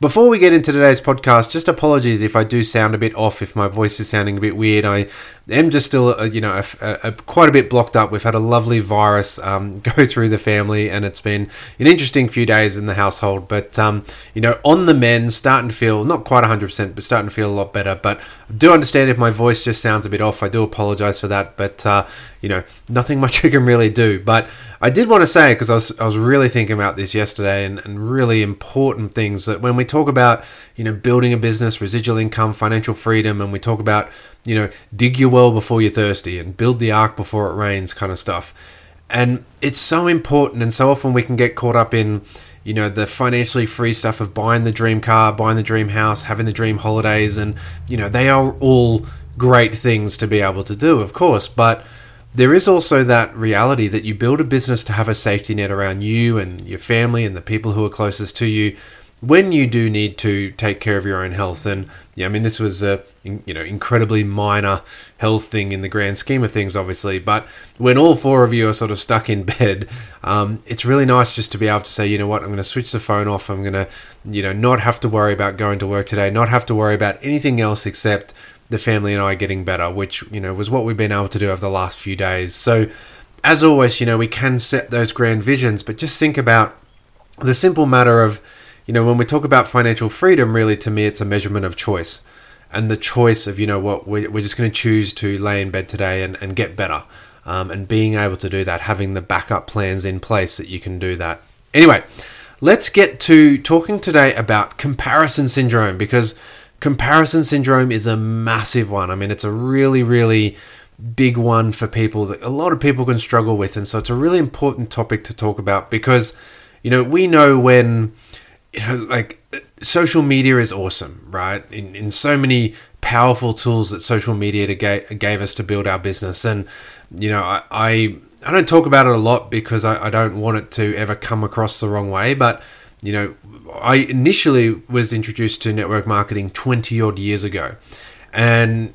before we get into today's podcast, just apologies if I do sound a bit off, if my voice is sounding a bit weird. I am just still, uh, you know, a, a, quite a bit blocked up. We've had a lovely virus um, go through the family, and it's been an interesting few days in the household. But um, you know, on the men, starting to feel not quite 100%, but starting to feel a lot better. But I do understand if my voice just sounds a bit off. I do apologize for that. But uh, you know, nothing much you can really do. But I did want to say because I was I was really thinking about this yesterday and, and really important things that when we talk about you know building a business, residual income, financial freedom, and we talk about you know dig your well before you're thirsty and build the ark before it rains kind of stuff. And it's so important, and so often we can get caught up in you know the financially free stuff of buying the dream car, buying the dream house, having the dream holidays, and you know they are all great things to be able to do, of course, but there is also that reality that you build a business to have a safety net around you and your family and the people who are closest to you when you do need to take care of your own health. And yeah, I mean, this was a you know incredibly minor health thing in the grand scheme of things, obviously. But when all four of you are sort of stuck in bed, um, it's really nice just to be able to say, you know what, I'm going to switch the phone off. I'm going to you know not have to worry about going to work today, not have to worry about anything else except the family and I getting better, which, you know, was what we've been able to do over the last few days. So, as always, you know, we can set those grand visions, but just think about the simple matter of, you know, when we talk about financial freedom, really to me, it's a measurement of choice. And the choice of, you know what, we're, just going to choose to lay in bed today and, and get better. Um, and being able to do that, having the backup plans in place that you can do that. Anyway, let's get to talking today about comparison syndrome because comparison syndrome is a massive one. I mean, it's a really, really big one for people that a lot of people can struggle with. And so it's a really important topic to talk about because, you know, we know when, you know, like social media is awesome, right? In, in so many powerful tools that social media gave, gave us to build our business. And, you know, I, I, I don't talk about it a lot because I, I don't want it to ever come across the wrong way, but you know, I initially was introduced to network marketing 20 odd years ago. And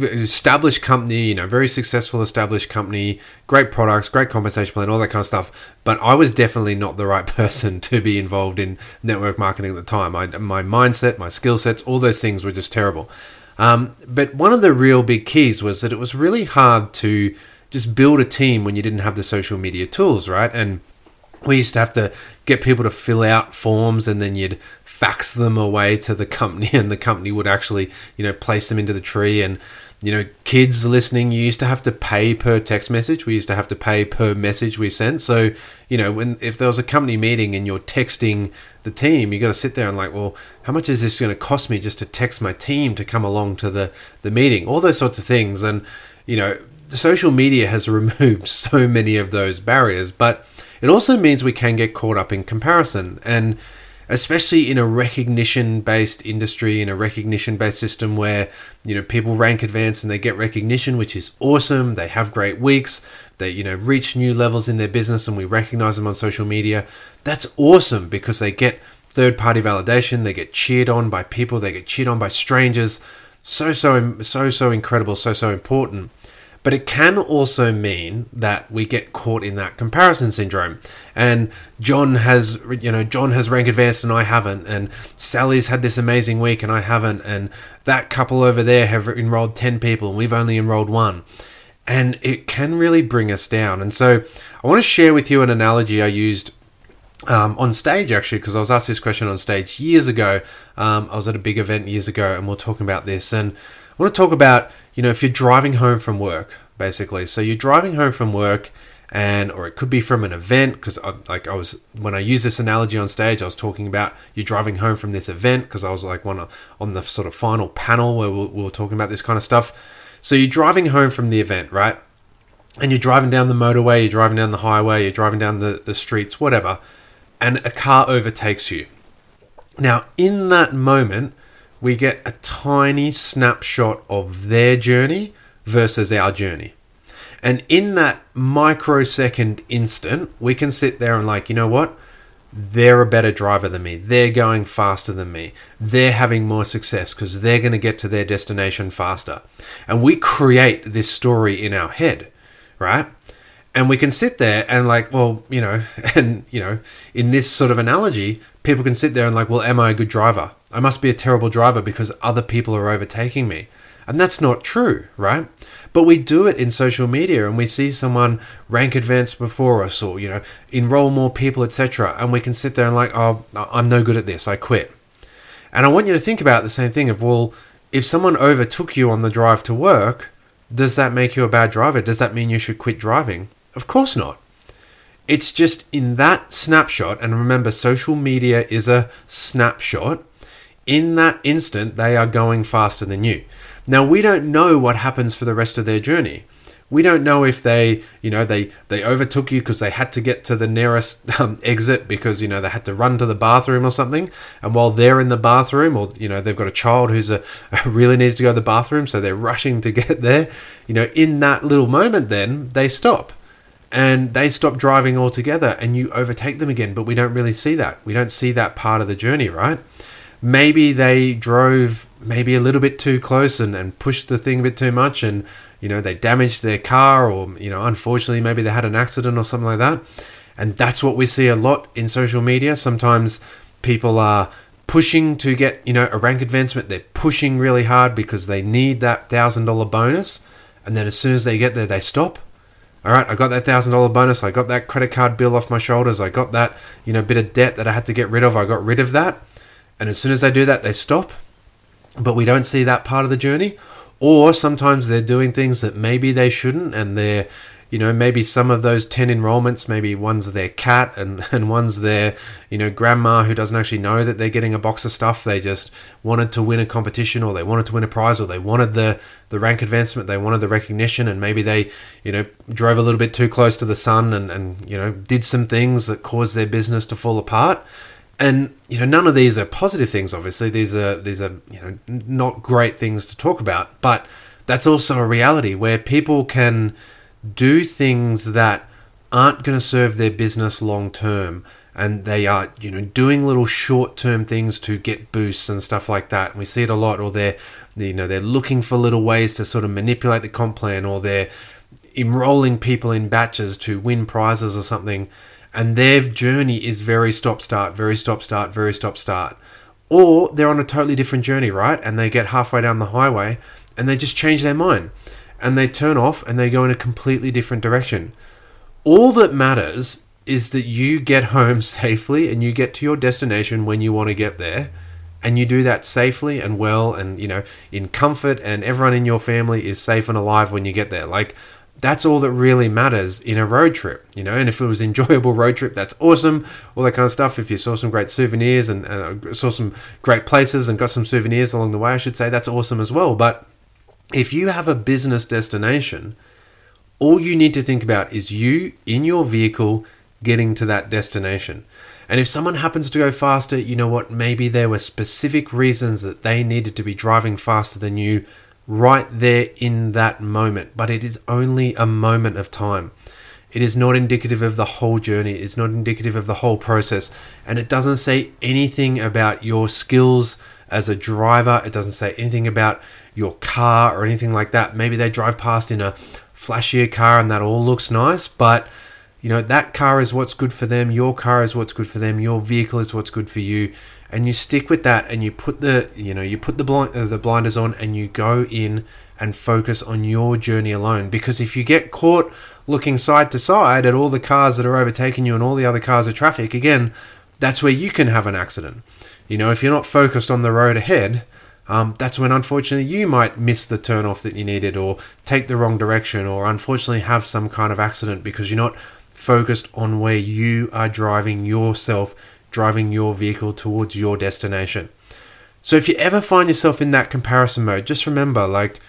established company, you know, very successful established company, great products, great compensation plan, all that kind of stuff. But I was definitely not the right person to be involved in network marketing at the time. I, my mindset, my skill sets, all those things were just terrible. Um, but one of the real big keys was that it was really hard to just build a team when you didn't have the social media tools, right? And we used to have to get people to fill out forms and then you'd fax them away to the company and the company would actually you know place them into the tree. And you know kids listening you used to have to pay per text message. We used to have to pay per message we sent. So you know when if there was a company meeting and you're texting the team you got to sit there and like well how much is this going to cost me just to text my team to come along to the the meeting? All those sorts of things. And you know social media has removed so many of those barriers. But it also means we can get caught up in comparison and especially in a recognition based industry in a recognition based system where you know people rank advanced and they get recognition which is awesome. They have great weeks. They you know reach new levels in their business and we recognize them on social media. That's awesome because they get third party validation. They get cheered on by people. They get cheered on by strangers. So so so so incredible. So so important but it can also mean that we get caught in that comparison syndrome. And John has, you know, John has rank advanced and I haven't. And Sally's had this amazing week and I haven't. And that couple over there have enrolled 10 people and we've only enrolled one. And it can really bring us down. And so I want to share with you an analogy I used um, on stage actually because I was asked this question on stage years ago. Um, I was at a big event years ago and we are talking about this. And I want to talk about you know, if you're driving home from work, basically. So you're driving home from work, and or it could be from an event because like I was when I used this analogy on stage, I was talking about you're driving home from this event because I was like one on the sort of final panel where we we were talking about this kind of stuff. So you're driving home from the event, right? And you're driving down the motorway, you're driving down the highway, you're driving down the, the streets, whatever, and a car overtakes you. Now, in that moment, we get a tiny snapshot of their journey versus our journey. And in that microsecond instant, we can sit there and, like, you know what? They're a better driver than me. They're going faster than me. They're having more success because they're going to get to their destination faster. And we create this story in our head, right? And we can sit there and, like, well, you know, and, you know, in this sort of analogy, people can sit there and, like, well, am I a good driver? I must be a terrible driver because other people are overtaking me. And that's not true, right? But we do it in social media and we see someone rank advance before us or, you know, enroll more people, etc. And we can sit there and like, oh, I'm no good at this, I quit. And I want you to think about the same thing of, well, if someone overtook you on the drive to work, does that make you a bad driver? Does that mean you should quit driving? Of course not. It's just in that snapshot, and remember, social media is a snapshot. In that instant, they are going faster than you. Now we don't know what happens for the rest of their journey. We don't know if they, you know, they they overtook you because they had to get to the nearest um, exit because you know they had to run to the bathroom or something. And while they're in the bathroom, or you know they've got a child who's a really needs to go to the bathroom, so they're rushing to get there. You know, in that little moment, then they stop and they stop driving altogether and you overtake them again. But we don't really see that. We don't see that part of the journey right? Maybe they drove maybe a little bit too close and, and pushed the thing a bit too much and you know they damaged their car or you know unfortunately maybe they had an accident or something like that. And that's what we see a lot in social media. Sometimes people are pushing to get you know a rank advancement. They're pushing really hard because they need that thousand dollar bonus. And then as soon as they get there they stop all right i got that thousand dollar bonus i got that credit card bill off my shoulders i got that you know bit of debt that i had to get rid of i got rid of that and as soon as they do that, they stop. But we don't see that part of the journey. Or sometimes they're doing things that maybe they shouldn't, and they're, you know, maybe some of those 10 enrollments, maybe one's their cat and, and one's their, you know, grandma who doesn't actually know that they're getting a box of stuff. They just wanted to win a competition or they wanted to win a prize or they wanted the, the rank advancement, they wanted the recognition, and maybe they, you know, drove a little bit too close to the sun and, and you know, did some things that caused their business to fall apart. And you know none of these are positive things obviously. These are these are you know not great things to talk about. But that's also a reality where people can do things that aren't going to serve their business long term and they are you know doing little short term things to get boosts and stuff like that and we see it a lot or they're you know they're looking for little ways to sort of manipulate the comp plan or they're enrolling people in batches to win prizes or something and their journey is very stop start, very stop start, very stop start. Or they're on a totally different journey, right? And they get halfway down the highway and they just change their mind and they turn off and they go in a completely different direction. All that matters is that you get home safely and you get to your destination when you want to get there and you do that safely and well and you know in comfort and everyone in your family is safe and alive when you get there like that's all that really matters in a road trip, you know. And if it was enjoyable road trip, that's awesome. All that kind of stuff. If you saw some great souvenirs and, and uh, saw some great places and got some souvenirs along the way, I should say that's awesome as well. But if you have a business destination, all you need to think about is you in your vehicle getting to that destination. And if someone happens to go faster, you know what? Maybe there were specific reasons that they needed to be driving faster than you right there in that moment, but it is only a moment of time. It is not indicative of the whole journey, it is not indicative of the whole process, and it doesn't say anything about your skills as a driver, it doesn't say anything about your car or anything like that. Maybe they drive past in a flashier car and that all looks nice, but you know that car is what's good for them your car is what's good for them your vehicle is what's good for you and you stick with that and you put the you know you put the blind uh, the blinders on and you go in and focus on your journey alone because if you get caught looking side to side at all the cars that are overtaking you and all the other cars of traffic again that's where you can have an accident you know if you're not focused on the road ahead um, that's when unfortunately you might miss the turn off that you needed or take the wrong direction or unfortunately have some kind of accident because you're not focused on where you are driving yourself, driving your vehicle towards your destination. So if you ever find yourself in that comparison mode, just remember like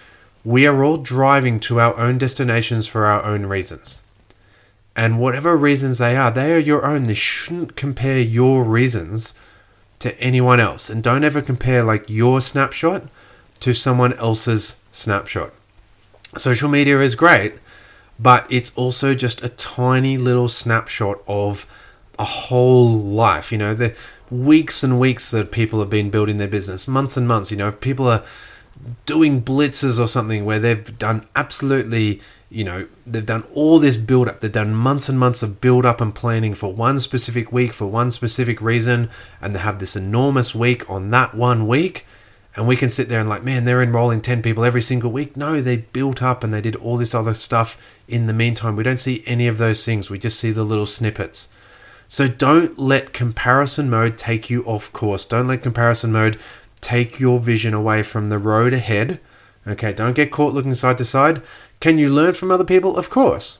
we are all driving to our own destinations for our own reasons. And whatever reasons they are, they are your own. They shouldn't compare your reasons to anyone else. And don't ever compare like your snapshot to someone else's snapshot. Social media is great, but it's also just a tiny little snapshot of a whole life. You know, the weeks and weeks that people have been building their business, months and months. You know, if people are doing blitzes or something where they've done absolutely, you know, they've done all this build up, they've done months and months of build up and planning for one specific week, for one specific reason, and they have this enormous week on that one week. And we can sit there and like, man, they're enrolling 10 people every single week. No, they built up and they did all this other stuff in the meantime. We don't see any of those things. We just see the little snippets. So don't let comparison mode take you off course. Don't let comparison mode take your vision away from the road ahead. Okay, don't get caught looking side to side. Can you learn from other people? Of course.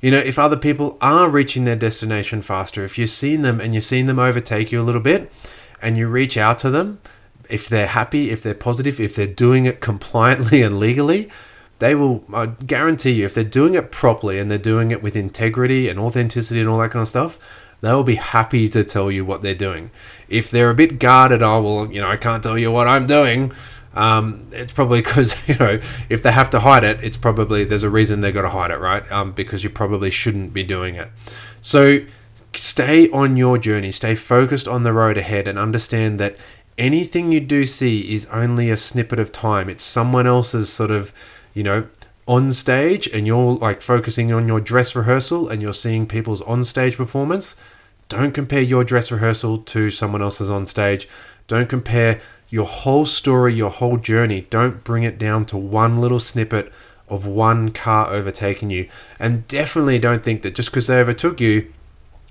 You know, if other people are reaching their destination faster, if you've seen them and you've seen them overtake you a little bit, and you reach out to them, if they're happy, if they're positive, if they're doing it compliantly and legally, they will I guarantee you if they're doing it properly and they're doing it with integrity and authenticity and all that kind of stuff, they'll be happy to tell you what they're doing. If they're a bit guarded, oh well, you know, I can't tell you what I'm doing. Um, it's probably because you know if they have to hide it, it's probably there's a reason they've got to hide it, right? Um, because you probably shouldn't be doing it. So stay on your journey, stay focused on the road ahead, and understand that anything you do see is only a snippet of time. It's someone else's sort of you know on stage and you're like focusing on your dress rehearsal and you're seeing people's on stage performance, don't compare your dress rehearsal to someone else's on stage. Don't compare your whole story, your whole journey. Don't bring it down to one little snippet of one car overtaking you. And definitely don't think that just because they overtook you,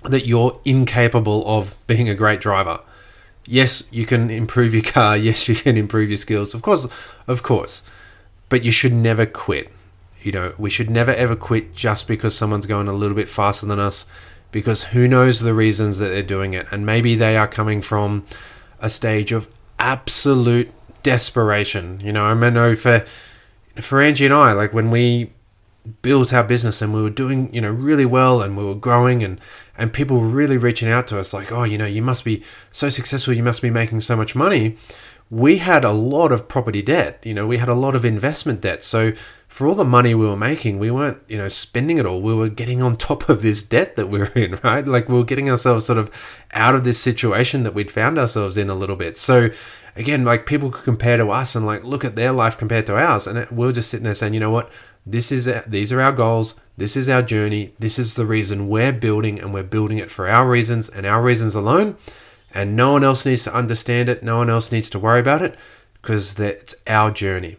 that you're incapable of being a great driver. Yes, you can improve your car. Yes, you can improve your skills. Of course, of course. But you should never quit you know, we should never ever quit just because someone's going a little bit faster than us, because who knows the reasons that they're doing it. And maybe they are coming from a stage of absolute desperation. You know, I mean, know for for Angie and I, like when we built our business and we were doing, you know, really well and we were growing and and people were really reaching out to us like, "Oh, you know, you must be so successful, you must be making so much money." We had a lot of property debt, you know, we had a lot of investment debt. So for all the money we were making, we weren't, you know, spending it all. We were getting on top of this debt that we were in, right? Like we were getting ourselves sort of out of this situation that we'd found ourselves in a little bit. So again, like people could compare to us and like look at their life compared to ours, and we are just sitting there saying, you know what, this is uh, these are our goals, this is our journey, this is the reason we're building, and we're building it for our reasons and our reasons alone, and no one else needs to understand it, no one else needs to worry about it, because it's our journey.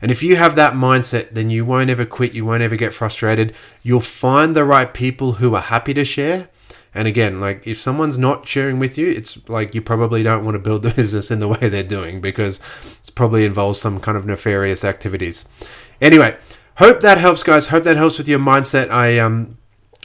And if you have that mindset, then you won't ever quit, you won't ever get frustrated. You'll find the right people who are happy to share. And again, like if someone's not sharing with you, it's like you probably don't want to build the business in the way they're doing because it probably involves some kind of nefarious activities. Anyway, hope that helps, guys. Hope that helps with your mindset. I um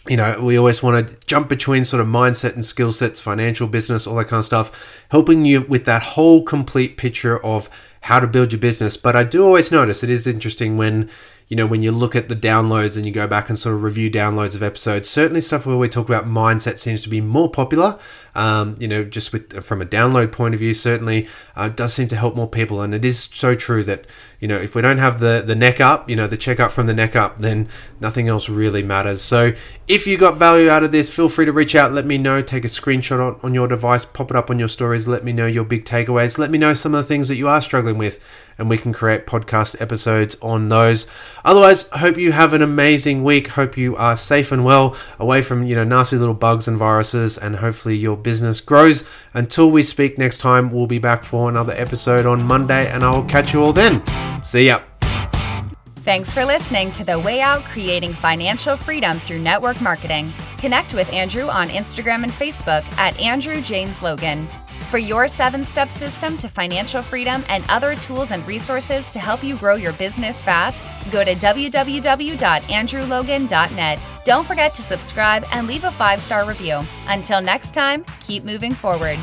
you know, we always want to jump between sort of mindset and skill sets, financial business, all that kind of stuff, helping you with that whole complete picture of how to build your business. But I do always notice it is interesting when you know, when you look at the downloads and you go back and sort of review downloads of episodes, certainly stuff where we talk about mindset seems to be more popular. Um, you know, just with from a download point of view, certainly uh, does seem to help more people. And it is so true that you know if we don't have the the neck up, you know, the check up from the neck up, then nothing else really matters. So if you got value out of this, feel free to reach out. Let me know. Take a screenshot on, on your device, pop it up on your stories. Let me know your big takeaways. Let me know some of the things that you are struggling with, and we can create podcast episodes on those. Otherwise, hope you have an amazing week. Hope you are safe and well, away from you know nasty little bugs and viruses, and hopefully your business grows. Until we speak next time, we'll be back for another episode on Monday, and I will catch you all then. See ya. Thanks for listening to The Way Out Creating Financial Freedom Through Network Marketing. Connect with Andrew on Instagram and Facebook at Andrew James Logan. For your seven step system to financial freedom and other tools and resources to help you grow your business fast, go to www.andrewlogan.net. Don't forget to subscribe and leave a five star review. Until next time, keep moving forward.